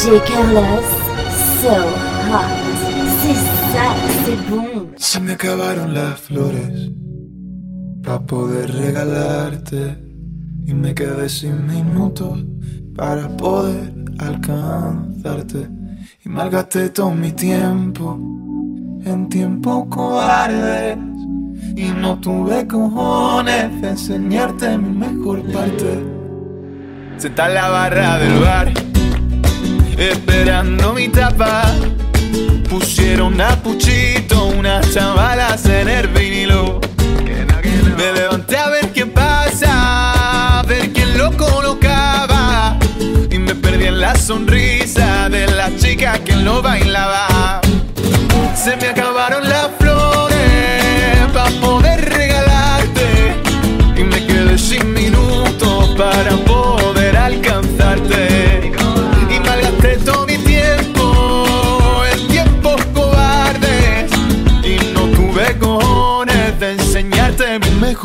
So hot. Se me acabaron las flores para poder regalarte y me quedé sin minutos para poder alcanzarte y malgasté todo mi tiempo en tiempo cobarde y no tuve cojones de enseñarte mi mejor parte. Se está en la barra del bar esperando mi tapa. Pusieron a Puchito unas chavalas en el vinilo. Me levanté a ver qué pasa, a ver quién lo colocaba. Y me perdí en la sonrisa de la chica que lo bailaba. Se me acabaron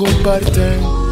mi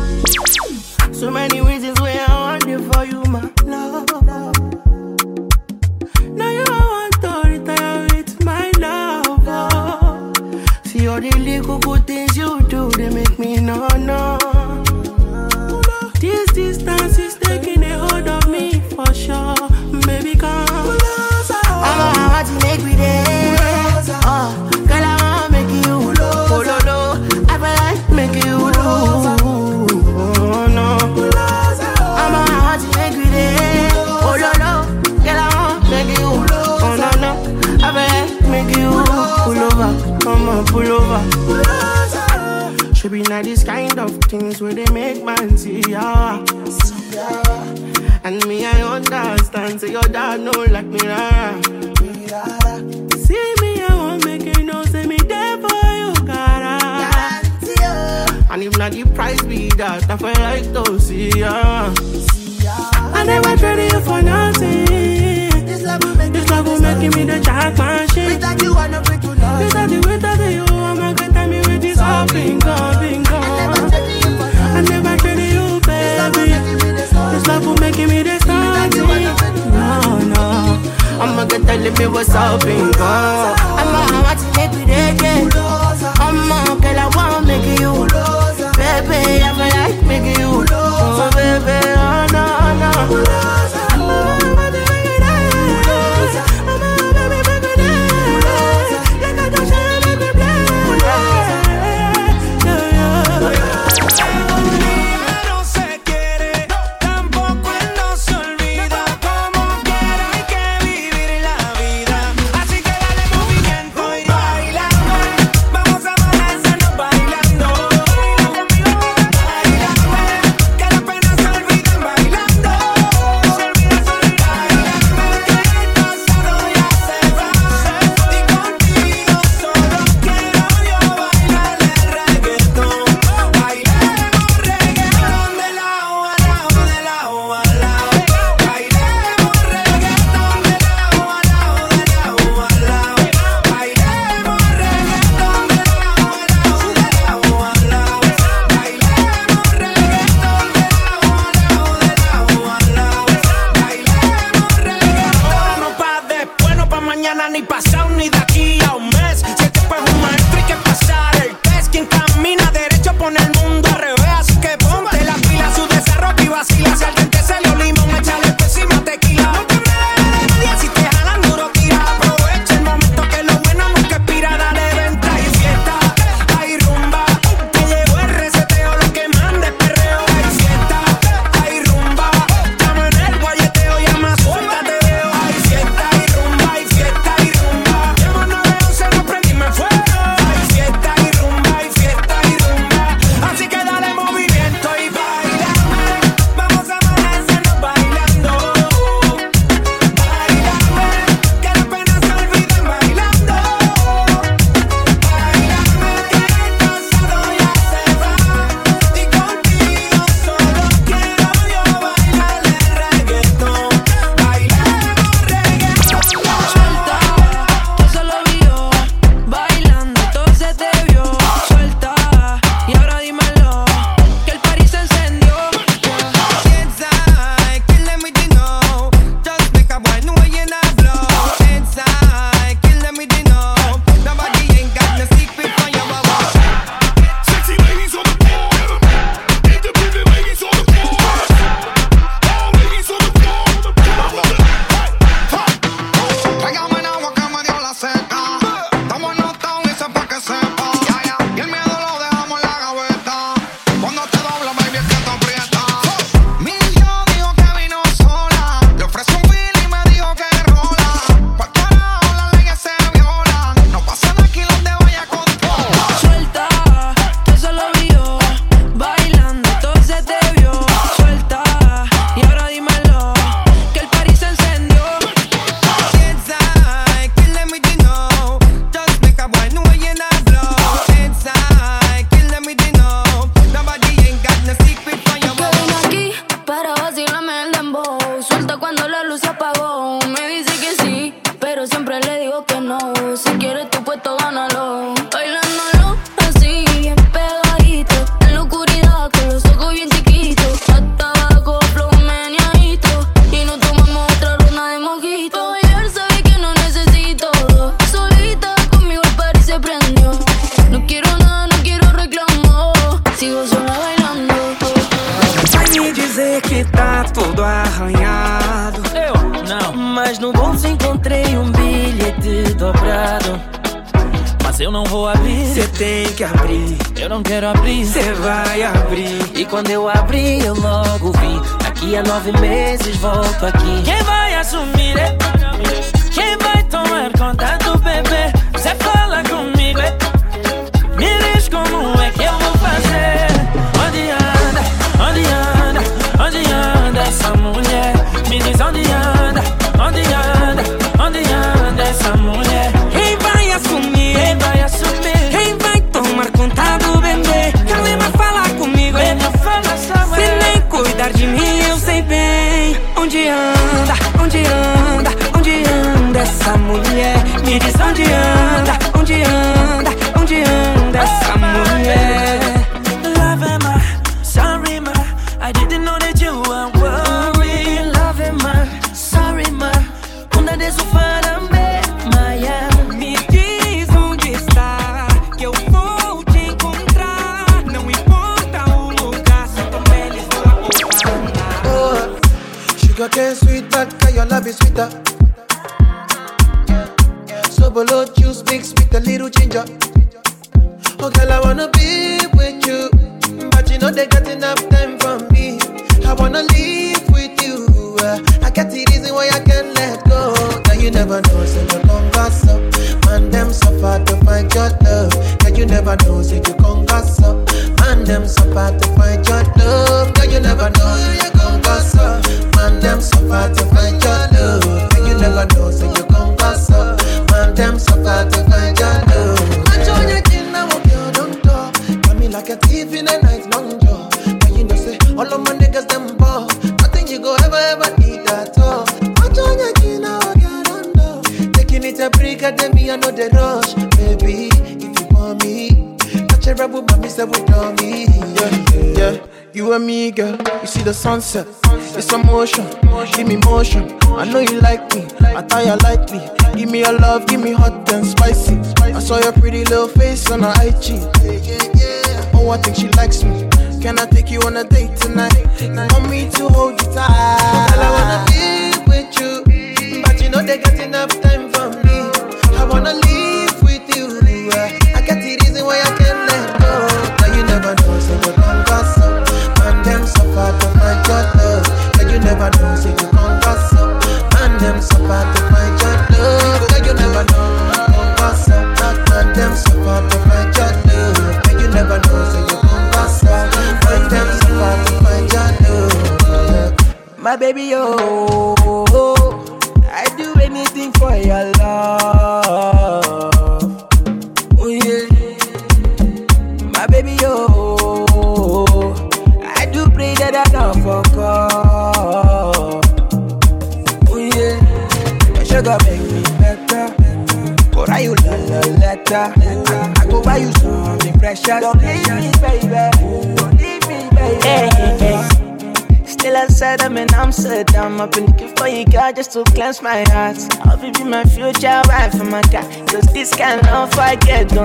This kind of things where they make man see ya. And me, I understand. Say your dad know like me, rara. See me, I won't make you know. Say me there for you, gotta. Ah. And if not the price be that, I feel like to see ya. I never traded you for nothing. This love will make, this love will make me the jackpot shit. Without you, I never do nothing. Without you, without you, I'm not gonna tell me with this all bingo, bingo. Make me the starting. No, no. I'ma get telling me what's up, bingo. I'ma want to make me there. I'ma girl, I wanna make you. Baby, I feel like making you. Oh, baby, oh, no, no.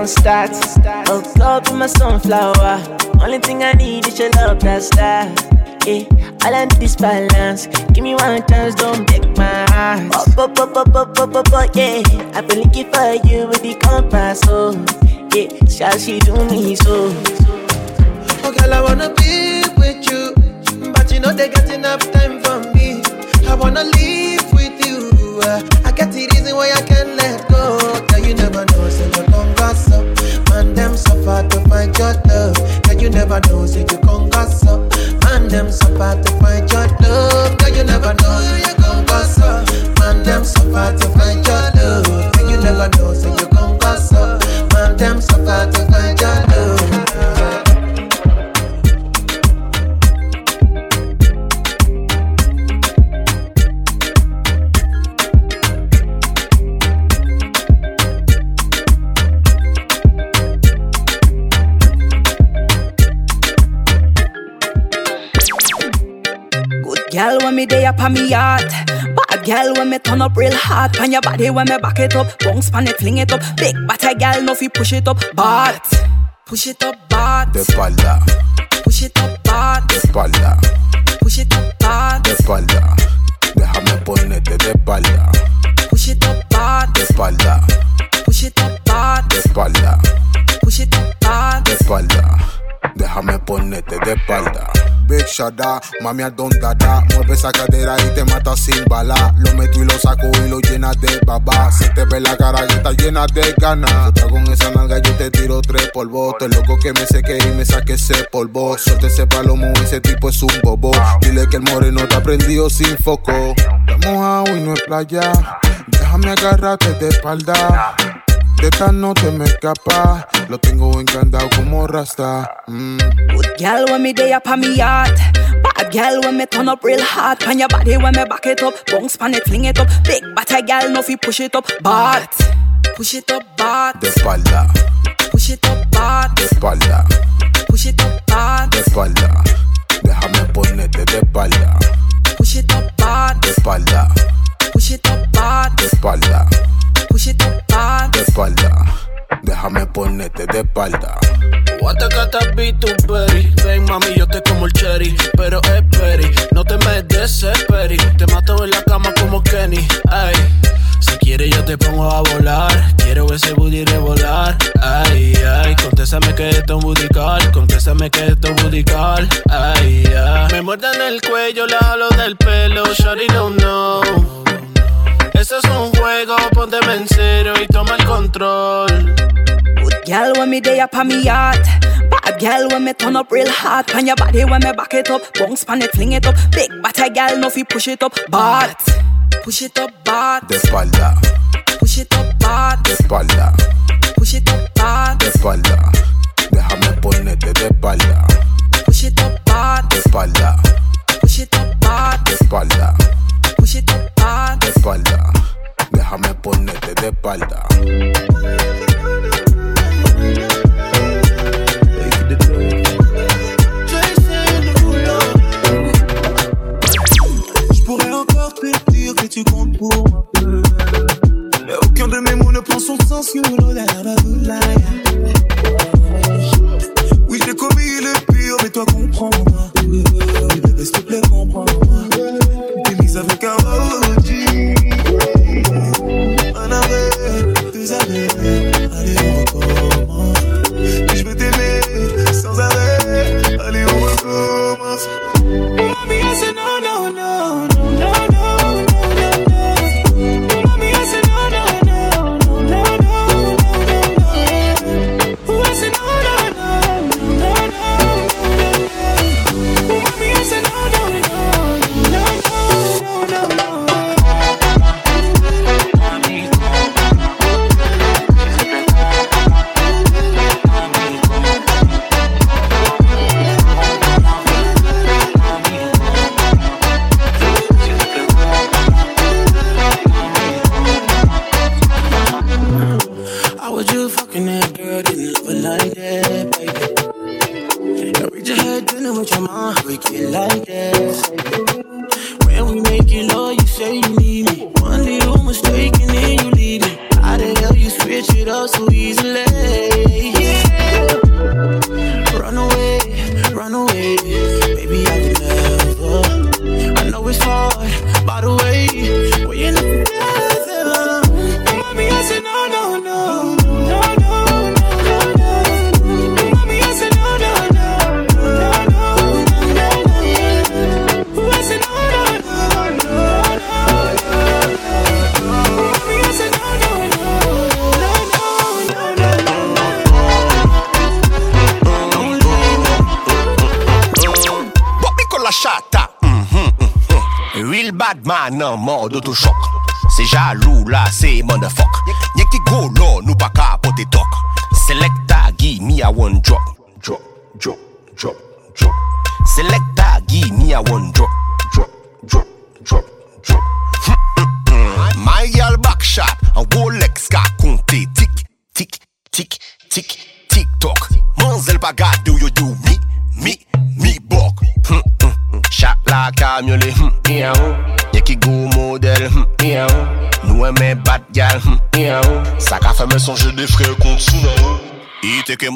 start. Oh, up in my sunflower. Only thing I need is your love that style. Yeah, I need is balance. Give me one chance, don't break my heart. Oh, oh, oh, oh, oh, oh, oh, up, yeah. I've been looking for you with the compass, oh. Yeah, shall she do me so? Oh, girl, I wanna be with you, but you know they got enough time for me. I wanna live with you. Uh. I got the reason why I can't let go. suffer to find your love. That you never know, say you conquer so. Man, them suffer to find your love. That you never know, you conquer so. Man, them suffer to find your love. That you never know, say you conquer so. Man, them suffer to. on me heart. Bad girl when me turn up real hot, on your body when me back it up. Bounce pan it, fling it up. Big batty girl, no fi push it up. Bad. Push it up bad. De espalda. Push it up bad. De espalda. Push it up bad. De espalda. Déjame ponerte de espalda. Push it up bad. De espalda. Push it up bad. De espalda. Push it up bad. De espalda. Big Shada, mami a don dada. Mueve esa cadera y te mata sin bala. Lo meto y lo saco y lo llenas de baba. Se te ve la cara que está llena de ganas. Con esa nalga yo te tiro tres polvos. Estoy loco que me seque y me saque ese polvo. Suelta ese palomo, ese tipo es un bobo. Dile que el moreno te ha prendido sin foco. Estamos mojado y no es playa. Déjame agarrarte de espalda. De esta no te me escapa. Lo tengo encantado como rasta. Mm. Good girl when me day up on me yacht. Bad girl when me turn up real hard. On your body when me back it up. Bounce pan it, fling it up. Big bad girl, no fi push it up. Bad. Push it up bad. De espalda, Push it up bad. de espalda, Push it up bad. de espalda. Déjame ponerte de espalda, Push it up bad. de espalda, Push it up bad. de espalda, Bad. de espalda. Déjame ponerte de espalda. Guatacata Berry Ven mami, yo te como el cherry Pero esperi, no te me desesperes Te mato en la cama como Kenny Ay, si quieres yo te pongo a volar Quiero ese booty revolar Ay, ay, contéstame que esto es un booty call Contéstame que esto es un booty call Ay, ay Me muerdan el cuello, la jalo del pelo don't know Esto es un juego, pónteme en cero y toma el control Good girl when me day up on me yacht. Bad girl when me turn up real hard. On your body when me back it up. Bounce pan it, fling it up. Big bad girl, no fi push it up. Bad. Push it up bad. De espalda, Push it up bad. de espalda, Push it up bad. de espalda. Déjame ponerte de espalda, Push it up bad. de espalda, Push it up bad. de espalda, Push it up bad. de espalda. Déjame ponerte de espalda. Je pourrais encore te dire que tu comptes pour moi. Mais aucun de mes mots ne prend son sens que l'odeur de la Oui, j'ai commis le pire, mais toi comprends-moi. Bébé, s'il te plaît, comprends-moi. T'es mise avec un OG. Un arrêt, deux arrêts. Allez, on recommence. Puis je vais t'aimer sans arrêt. Allez, on recommence. Mommy, I said no, no, no, no,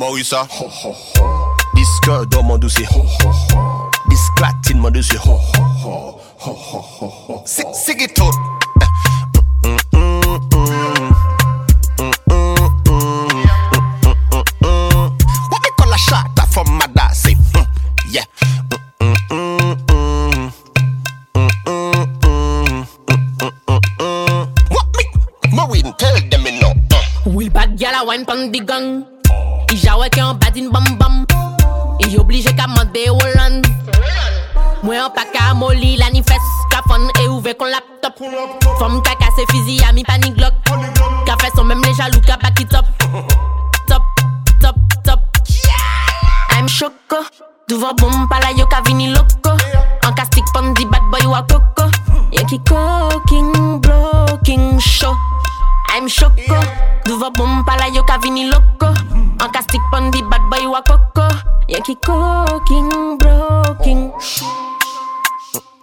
mort eu ça. Disque d'or This dossier. Disclatine mon dossier. C'est qui tout? Fom ka kase fizi a mi panik glok Ka fè son mem le jalou ka baki top. Top, top, top. I'm choko Duvan bom pala yo ka vini loko An ka stik pon di bad boy wakoko Yo ki koking, blocking, show. I'm choko Duvan bom pala yo ka vini loko An ka stik pon di bad boy wakoko Yo ki koking, blocking, show.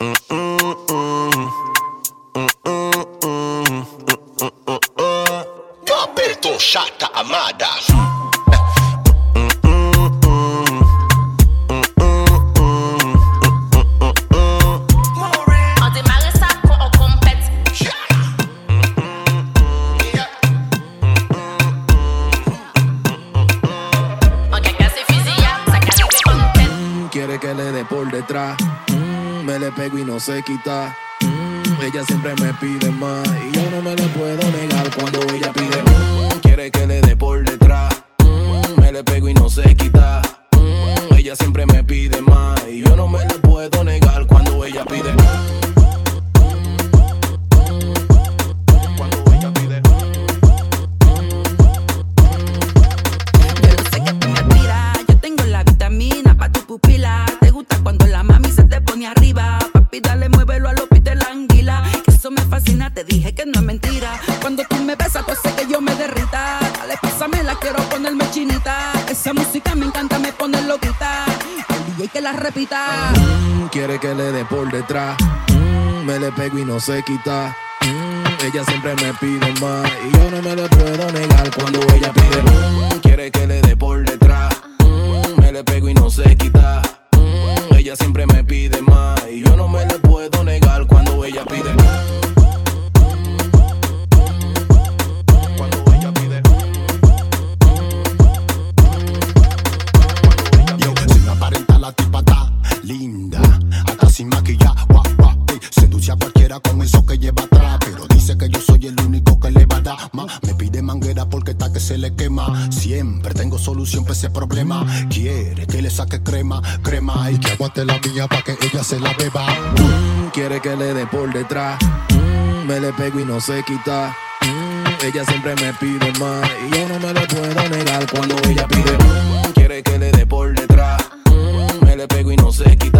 Mm, mm, mm. Bonnes têtes Quiere que le dé por detrás. Mm, me le pego y no se quita. Mm, ella siempre me pide más. Y yo no me le puedo negar cuando ella pide. Mm, que le dé por detrás. Mm, me le pego y no se quita. Mm, ella siempre me pide más. Y yo no me le puedo negar cuando ella pide. Cuando ella pide. Mira, yo tengo la vitamina pa' tu pupila. Mm, quiere que le dé por detrás. Mm, me le pego y no se quita. Mm, ella siempre me pide más. Y yo no me le puedo negar cuando ella pide. Quiere que le dé por detrás. Me le pego y no se quita. Ella siempre me pide más. Ese problema. Quiere que le saque crema, crema y que aguante la mía para que ella se la beba. Mm, quiere que le dé por detrás. Mm, me le pego y no se quita. Mm, ella siempre me pide más. Y yo no me le puedo negar cuando ella pide. Quiere que le dé por detrás. Me le pego y no se quita.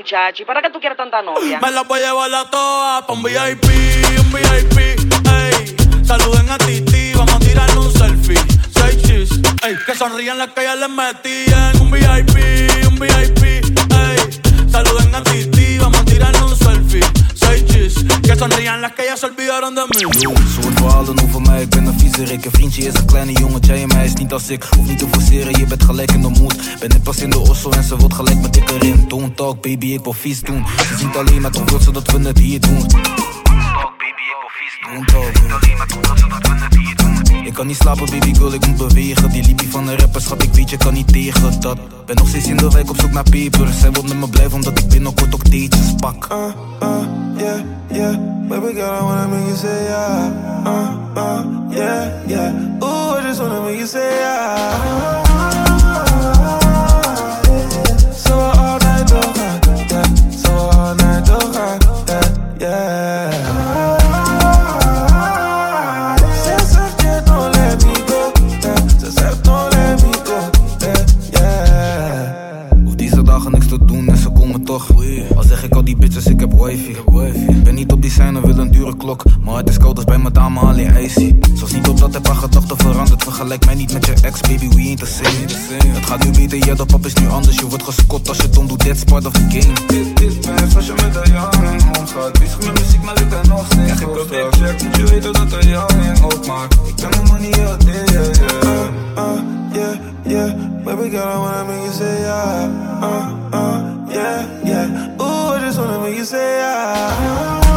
muchacho, ¿y para qué tú quieres tanta novia? Me las voy a llevar a todas pa' un VIP, un VIP, ey. Saluden a Titi, vamos a tirarle un selfie. Seis chis, ey. Que sonrían las que ya les metí en un VIP, un VIP, ey. Saluden a Titi, vamos a tirarle un chis, que sonrían las que ya se olvidaron de mí. Ze hoort verhalen over mij, ik ben een viezerik Een vriendje is een kleine jongetje en mij is niet als ik. Hoef niet te forceren, je bent gelijk in de moed. Ben net pas in de osso en ze wordt gelijk met ik erin. Don't talk baby, ik wil vies doen. Ze ziet alleen maar toch wil ze dat we het hier doen. Don't talk baby, ik wil vies doen. Don't talk, alleen maar toch wil ze dat we het hier doen ik kan niet slapen, baby girl, ik moet bewegen. Die liepie van de rapperschap, ik weet je kan niet tegen dat. Ben nog steeds in de wijk op zoek naar peper. Zij wil met me blijven omdat ik binnenkort ook teetjes pak. Uh, uh, yeah, yeah. Baby girl, I wanna make you say yeah. Uh, eh, uh, yeah, yeah. Ooh, I just wanna make you say yeah. met allemaal alleen icy. Zoals niet op dat heb haar gedachten veranderd. Vergelijk mij niet met je ex, baby, we ain't the same. Het gaat nu beter, ja, de pap is nu anders. Je wordt gescot als je dom doet, that's part of the game. Dit, dit, mijn je met de ja omgaat mond mijn muziek, maar lukt er nog steeds. Krijg ik op dit check, moet je weten dat er ja in opmaakt. Ik kan de money uit, yeah, yeah. Uh, uh, yeah, yeah. Baby girl, I wanna make you say yeah. Uh, uh, yeah, yeah. Ooh, I just wanna make you say yeah.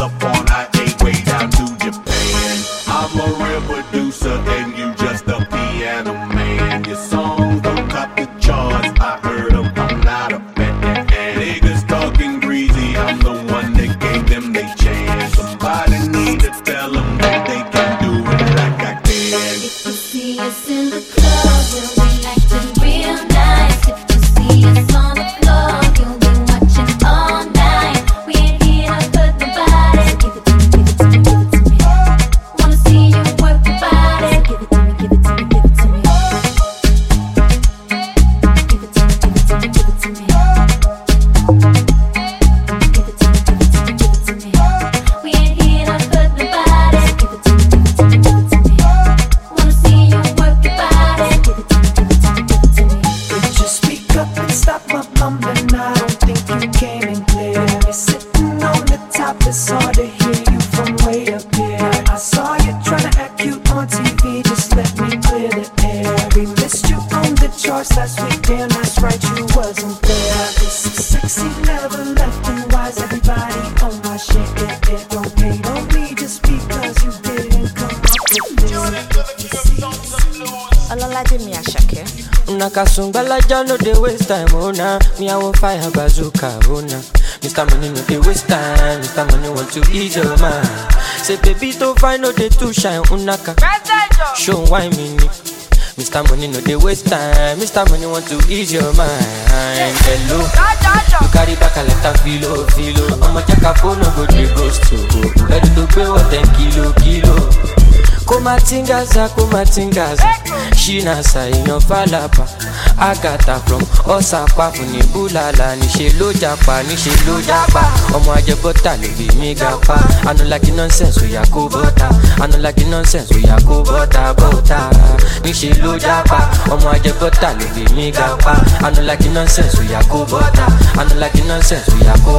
up on. I Me I want fire bazooka, oh nah. Mr. Money no dey waste time, Mr. Money want to ease your mind. Say baby to find no dey too shine, unaka. Show why me. Mr. Money no dey waste time, Mr. Money want to ease your mind. Hello, you carry back a lot of filo, filo. I'ma check a phone, no go dey ghost to. Ready to pay what ten kilo, kilo. Kumatingaza kumatingaza. Shinasa èèyàn falapa agata from ọsàpá fún ní búlàlà níṣẹ ló japa níṣẹ ló japa ọmọ ajẹbọta lè bí mi ga pa anulaki nonsense oya kó bọta anulaki nonsense oya kó bọta bọta níṣẹ ló ajẹbọta lè bí mi ga nonsense oya kó bọta anulaki nonsense oya kó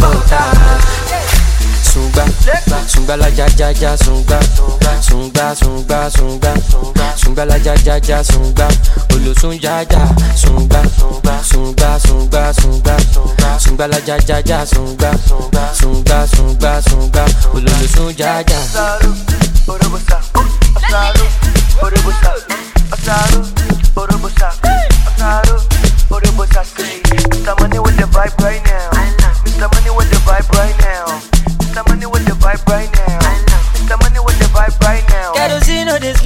bọta. Sungba, sungba la ja ja ja sungba, sungba sungba sungba, sungba la ja ja ja sungba, olosun ja ja sungba, sungba sungba sungba, sungba la ja ja ja sungba, sungba sungba sungba, olosun ja ja. Mr. Money with the vibe right now.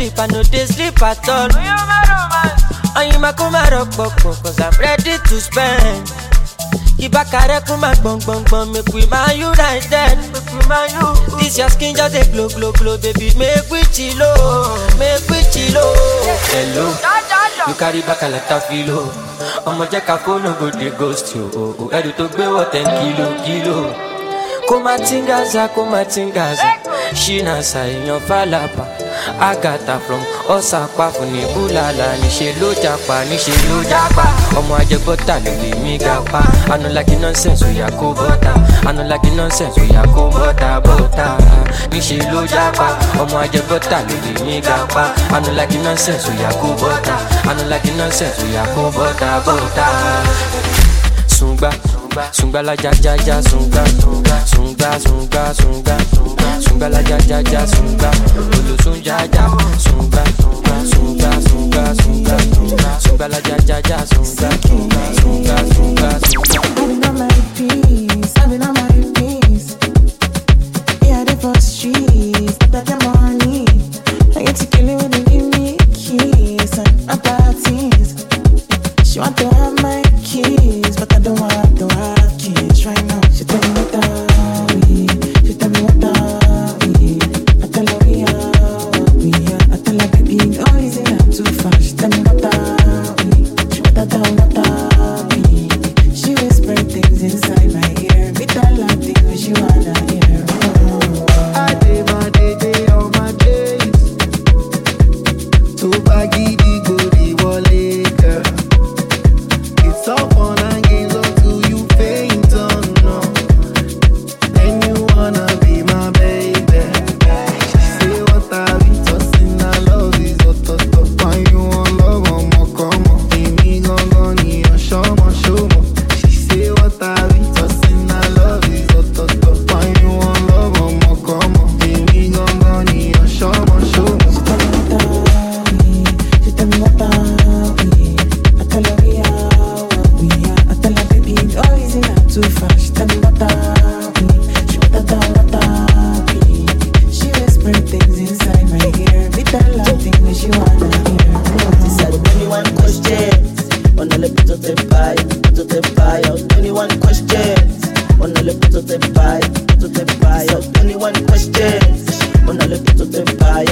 Sleep, I no dey sleep at all. Oyinma kó má rọpòpò, cause I'm ready to spend. Ìbákarẹ́ kó má gbọ̀n gbọ̀n gbọ̀n, make we man united. This your skin just dey glow glow glow, baby, make we chilo, oh. make we chilo. Oh. Hello, you carry back a lot of filo. Ọmọ jẹ́ ká fóònù go dey ghost you, oh, ẹ̀rù tó gbé wọ̀ ten kilo kilo. kumatingaza kumatingaza shinasa èèyàn falapa agata from ọsàpá fún ní búlàlà níṣẹ ló japa níṣẹ ló japa. Ọmọ ajẹgbọta ló lè mí ga pa. Anulaki nonsense oya kó bọta. Anulaki nonsense oya kó bọta bọta. Níṣẹ ló japa. Ọmọ ajẹgbọta ló lè mí ga pa. Anulaki nonsense oya kó bọta. Anulaki nonsense oya kó bọta bọta. Sungba sungba la ja ja ja sungba sungba sungba sungba sungba la ja ja ja sungba olosun ja ja sungba sungba sungba sungba sungba la ja ja ja sungba sungba sungba sungba.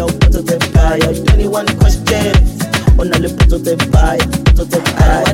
Oh, puto te pai. Oh, 21 questions on the puto te pai. What are we?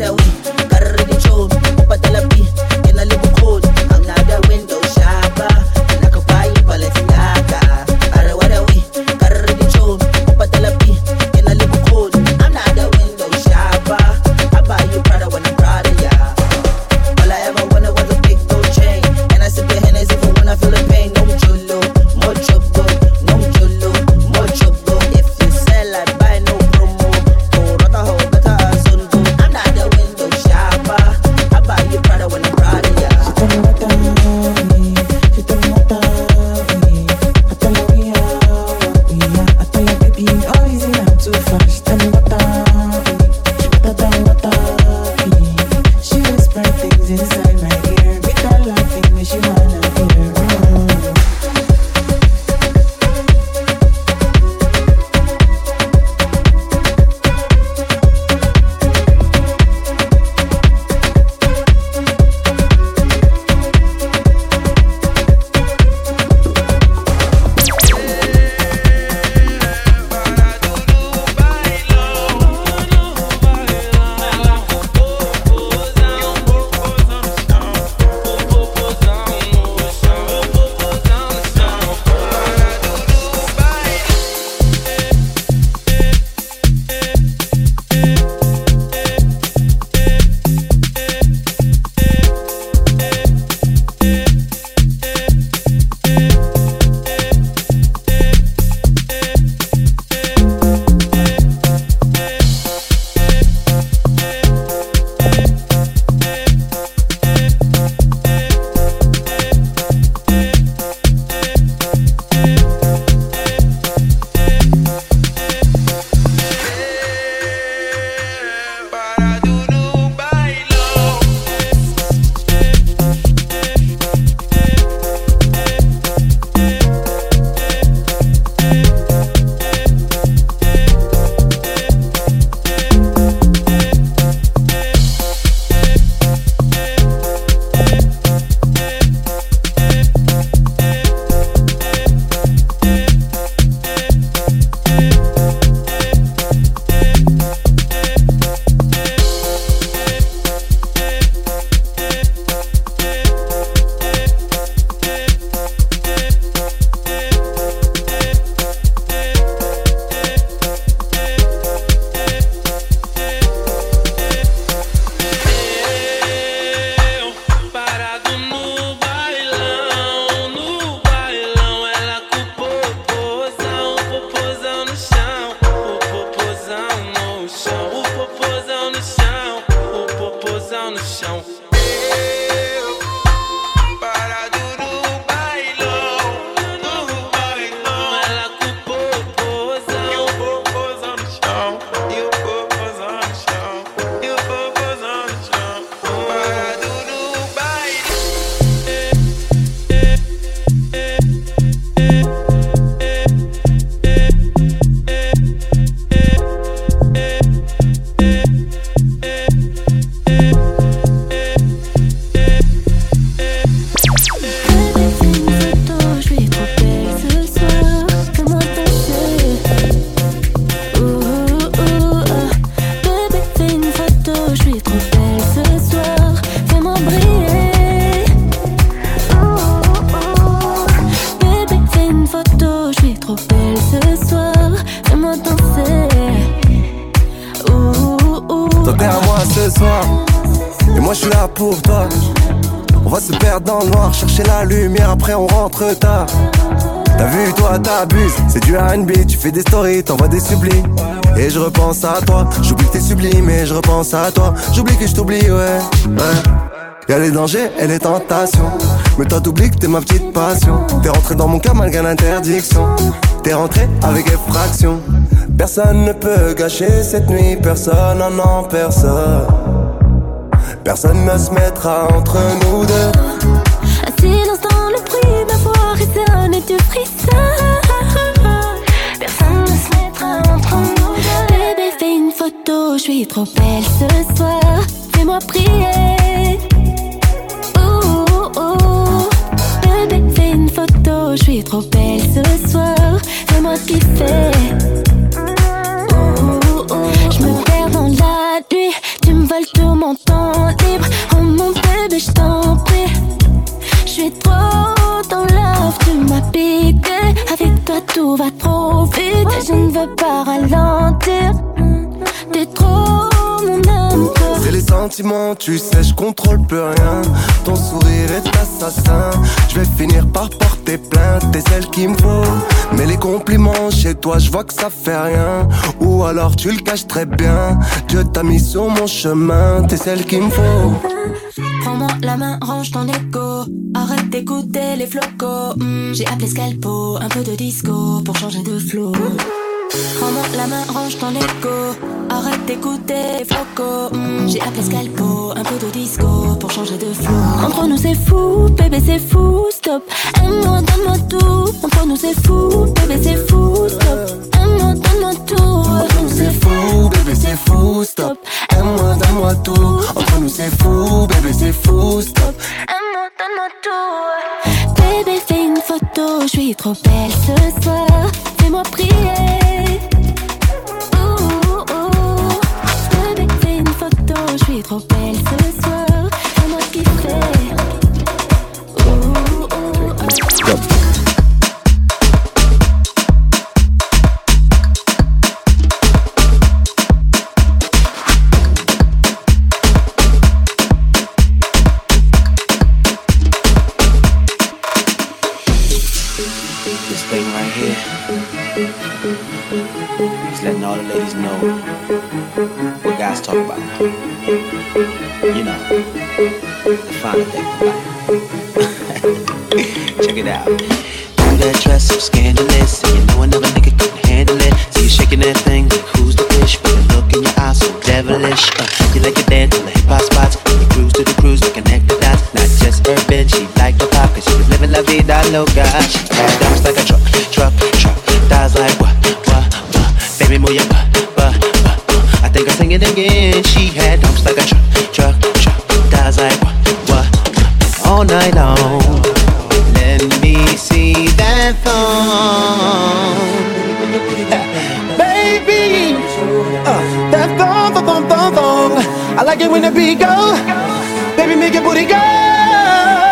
Chercher la lumière, après on rentre tard. T'as vu, toi, t'abuses, c'est du RB, tu fais des stories, t'envoies des sublimes. Et je repense à toi, j'oublie que t'es sublime, et je repense à toi, j'oublie que je t'oublie, ouais, ouais. Y'a les dangers et les tentations. Mais toi t'oublies que t'es ma petite passion. T'es rentré dans mon cœur malgré l'interdiction. T'es rentré avec effraction. Personne ne peut gâcher cette nuit, personne en en personne. Personne ne se mettra entre nous deux. Silence dans le bruit, ma voix résonne et tu frissonnes. Personne ne se mettra entre nous. Bébé, fais une photo, je suis trop belle ce soir. Fais-moi prier. Ouh, ouh. Bébé, fais une photo, je suis trop belle ce soir. Fais-moi kiffer. Je ne veux pas ralentir. T'es trop tu sais, je contrôle plus rien. Ton sourire est assassin. Je vais finir par porter plainte, t'es celle qu'il me faut. Mais les compliments chez toi, je vois que ça fait rien. Ou alors tu le caches très bien. Dieu t'a mis sur mon chemin, t'es celle qu'il me faut. Prends-moi la main, range ton écho. Arrête d'écouter les flocos. Hmm, J'ai appelé Scalpo, un peu de disco pour changer de flow. Prends-moi la main, range ton écho. Arrête d'écouter les flocos. Hmm, J'ai appelé Scalpo, un peu de disco pour changer de flow. Entre nous c'est fou, bébé c'est fou, stop. Aime-moi, donne-moi tout. Entre nous c'est fou, bébé c'est fou, stop. Aime-moi, donne-moi tout. Entre nous c'est fou, bébé c'est fou, stop. Aime-moi, donne-moi tout. Entre nous c'est fou, bébé c'est fou, stop. Aime-moi, donne-moi tout. Bébé, fais une photo, je suis trop belle ce soir. Fais-moi prier. Ouh, ouh. Bébé, fais une photo, je suis trop belle talk about. You night long. Let me see that thong. Baby, uh, that thong, thong, thong, thong, thong. I like it when the beat go. Baby, make your booty go.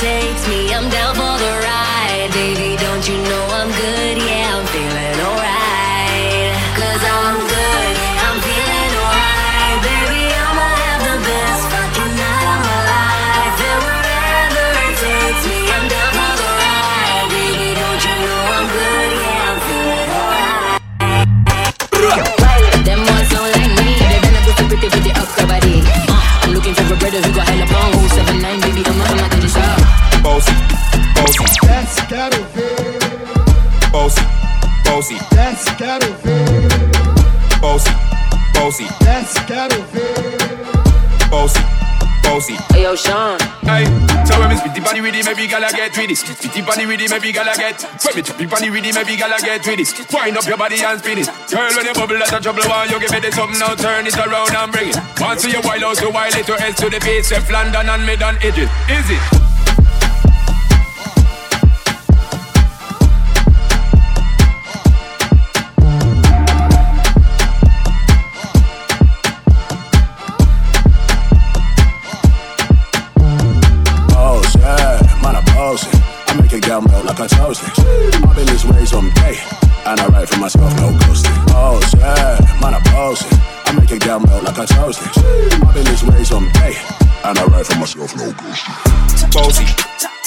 Takes me, I'm down bossy. Hey, so when me spitty bunny with it, maybe gala get with it. Spitty bunny with it, maybe gala get. When me chippy bunny with it, maybe gala get with it. Wind up your body and spin it. Girl, when you bubble out of trouble, why you give me the something now? Turn it around and bring it. Once you wild out, you wild it to S to the base, F London and mid and edges. Is it? Like a toasty. I've been this way some and I write for myself, no ghosting. Oh shit, man, I bossy. I make a girl melt like a toasty. I've been this way some and I write for myself, no ghosting. Bossy,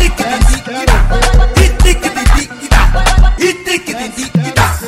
It tickety dick, it tickety dick, it tickety dick, it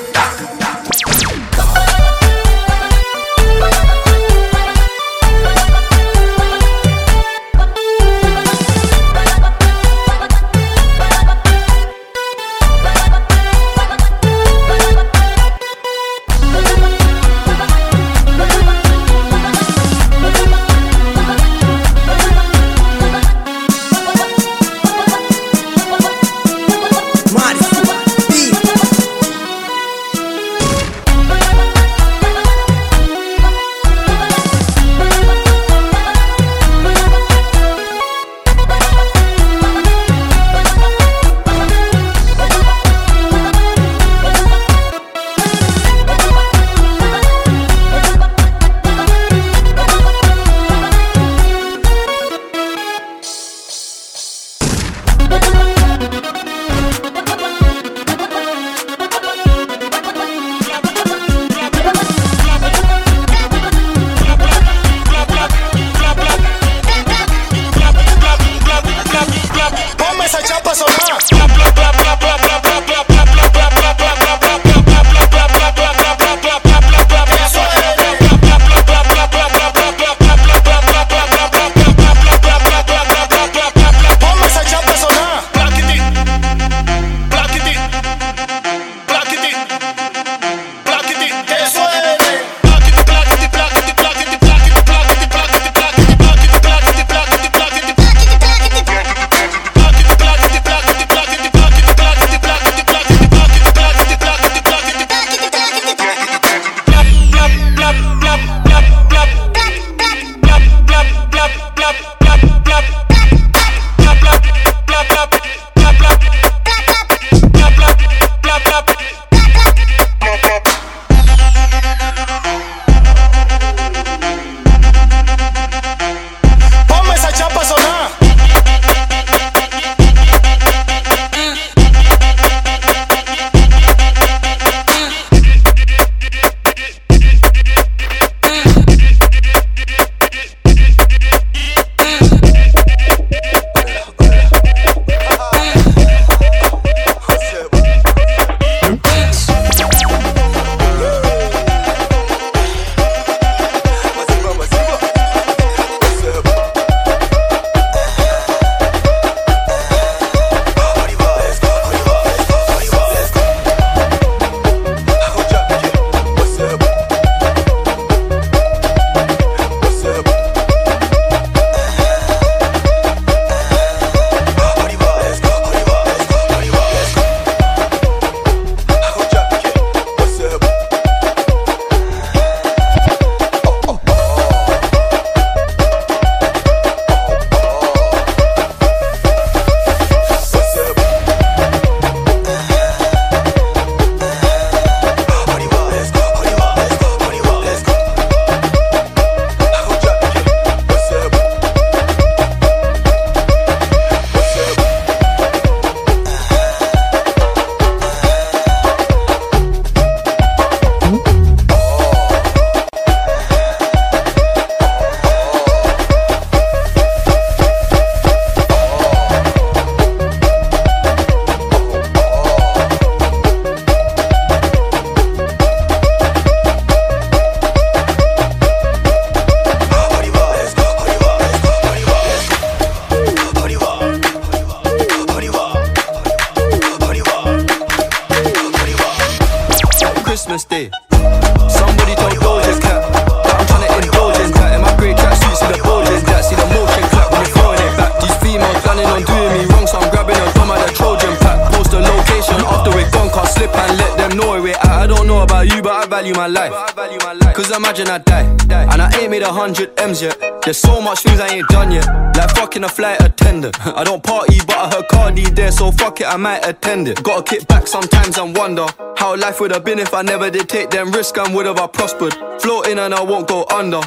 I might attend it. Gotta kick back sometimes and wonder how life would have been if I never did take them risks and would have I prospered. Floating and I won't go under.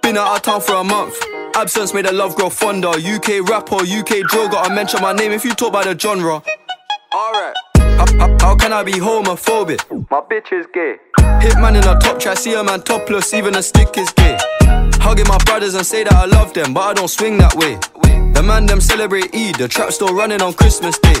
Been out of town for a month. Absence made the love grow fonder. UK rapper, UK droga. I mention my name if you talk about the genre. Alright. How, how, can I be homophobic? My bitch is gay. Hitman in a top try, see a man topless, even a stick is gay. Hugging my brothers and say that I love them, but I don't swing that way. The man them celebrate Eid, the trap still running on Christmas Day.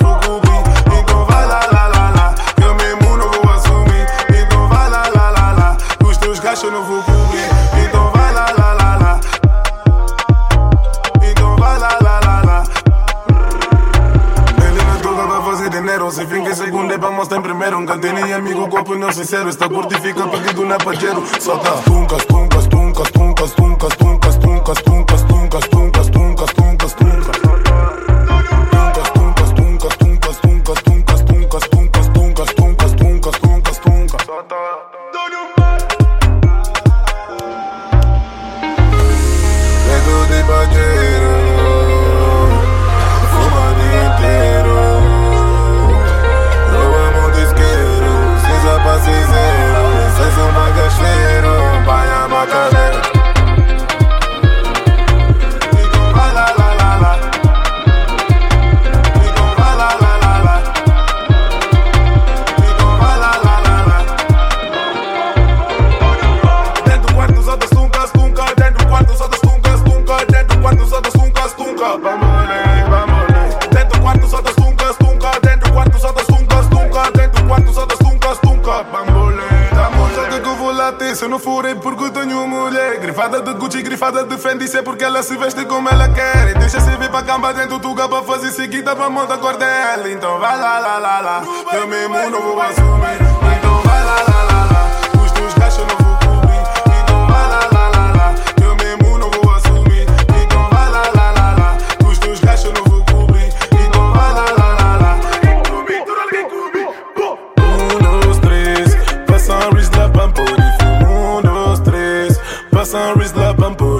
sincero, esta gordifica pedido não pajero. manda a então vai lá, lá, lá, lá. Eu mesmo não vou assumir, então vai lá, lá, lá, lá. Os teus gastos não vou cobrir, então vai lá, lá, lá, lá. Meu mesmo não vou assumir, então vai lá, lá, lá, lá. Os teus gastos não vou cobrir, então vai lá, lá, lá, lá. Um, dois, três, passa um risla, pampo. Um, dois, três, passa um risla, pampo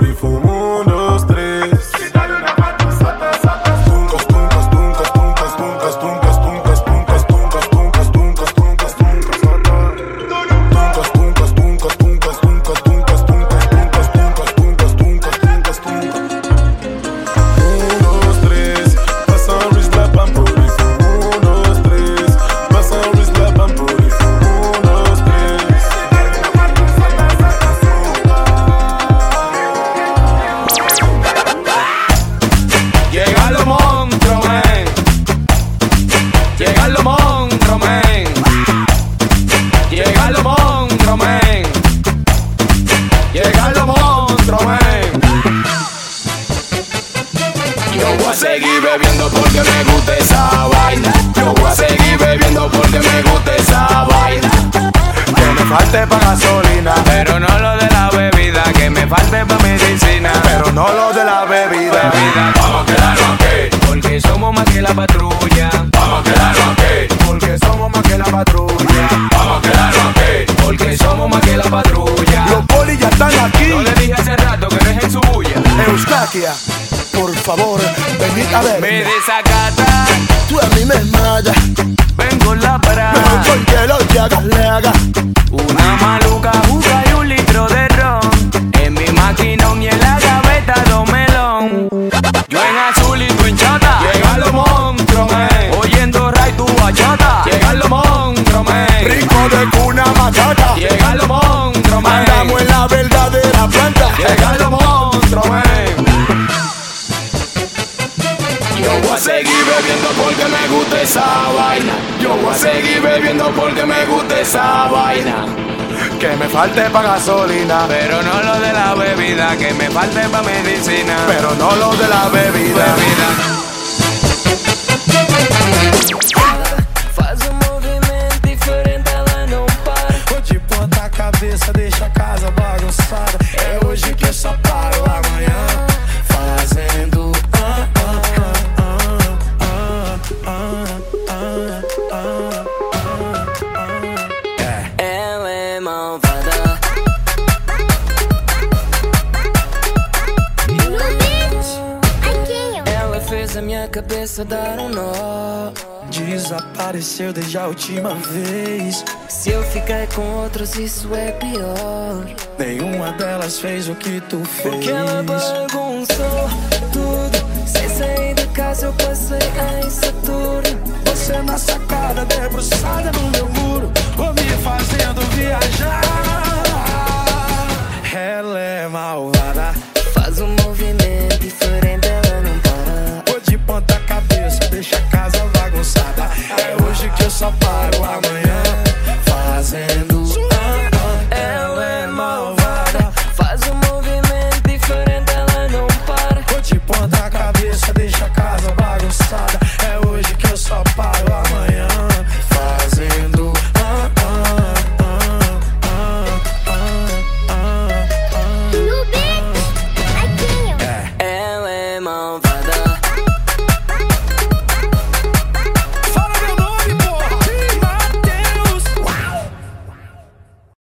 porque me gusta esa vaina. Yo voy a seguir bebiendo porque me gusta esa vaina. Que me falte para gasolina, pero no lo de la bebida. Que me falte para medicina, pero no lo de la bebida. bebida. Desapareceu desde a última vez. Se eu ficar com outros, isso é pior. Nenhuma delas fez o que tu fez. Porque ela bagunçou tudo. Sem sair de casa, eu passei a insatura. Você na sacada, debruçada no meu muro, ou me fazendo viajar. Ela é malvada. só para o amanhã, fazendo